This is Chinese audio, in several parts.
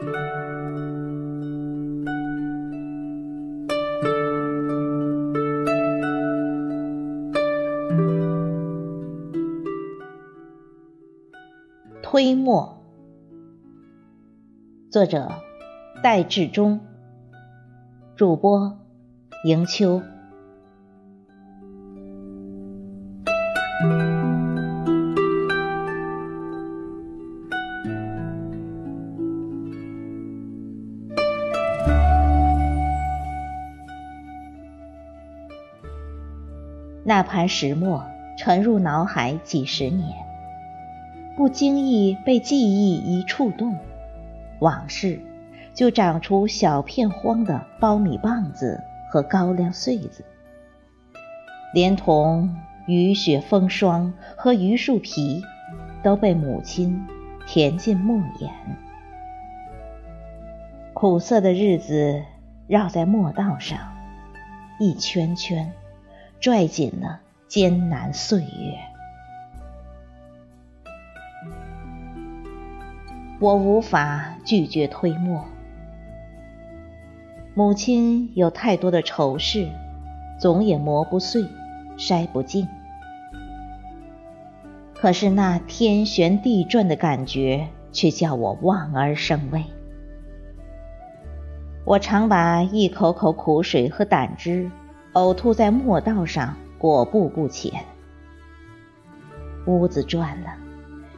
推磨，作者戴志忠，主播迎秋。那盘石磨沉入脑海几十年。不经意被记忆一触动，往事就长出小片荒的苞米棒子和高粱穗子，连同雨雪风霜和榆树皮，都被母亲填进墨眼。苦涩的日子绕在墨道上，一圈圈，拽紧了艰难岁月。我无法拒绝推磨。母亲有太多的愁事，总也磨不碎，筛不净。可是那天旋地转的感觉，却叫我望而生畏。我常把一口口苦水和胆汁呕吐在墨道上，裹步不前。屋子转了。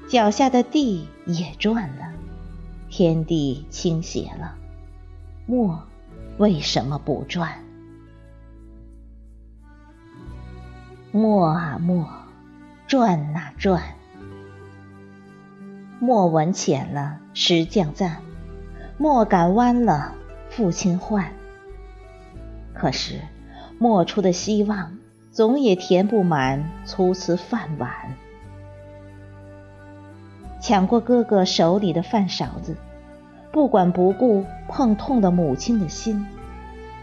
脚下的地也转了，天地倾斜了，墨为什么不转？墨啊墨，转啊转，墨纹浅了，石匠赞；墨杆弯了，父亲唤。可是墨出的希望，总也填不满粗瓷饭碗。抢过哥哥手里的饭勺子，不管不顾碰痛的母亲的心，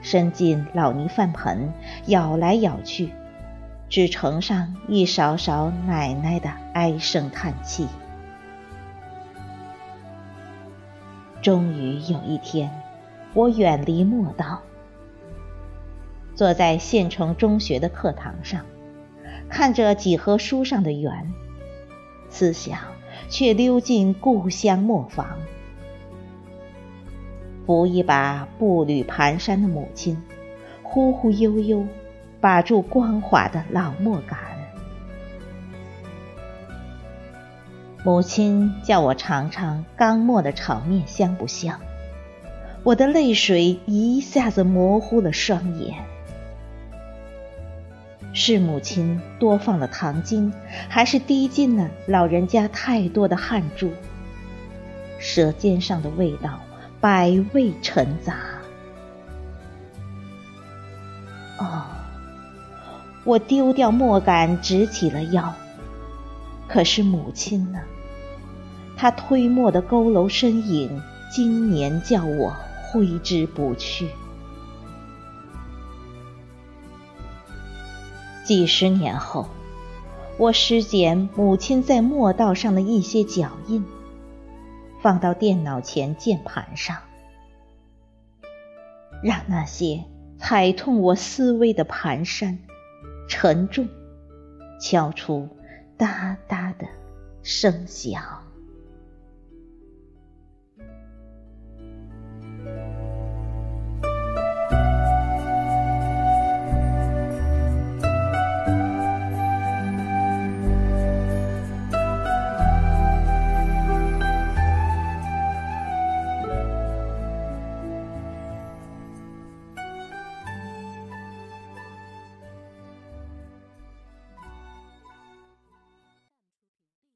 伸进老泥饭盆，舀来舀去，只盛上一勺勺奶奶的唉声叹气。终于有一天，我远离莫道，坐在县城中学的课堂上，看着几何书上的圆，思想。却溜进故乡磨坊，扶一把步履蹒跚的母亲，忽忽悠悠把住光滑的老磨杆。母亲叫我尝尝刚磨的炒面香不香，我的泪水一下子模糊了双眼。是母亲多放了糖精，还是滴进了老人家太多的汗珠？舌尖上的味道百味陈杂。哦，我丢掉墨杆，直起了腰。可是母亲呢？她推磨的佝偻身影，今年叫我挥之不去。几十年后，我拾捡母亲在墨道上的一些脚印，放到电脑前键盘上，让那些踩痛我思维的蹒跚、沉重，敲出哒哒的声响。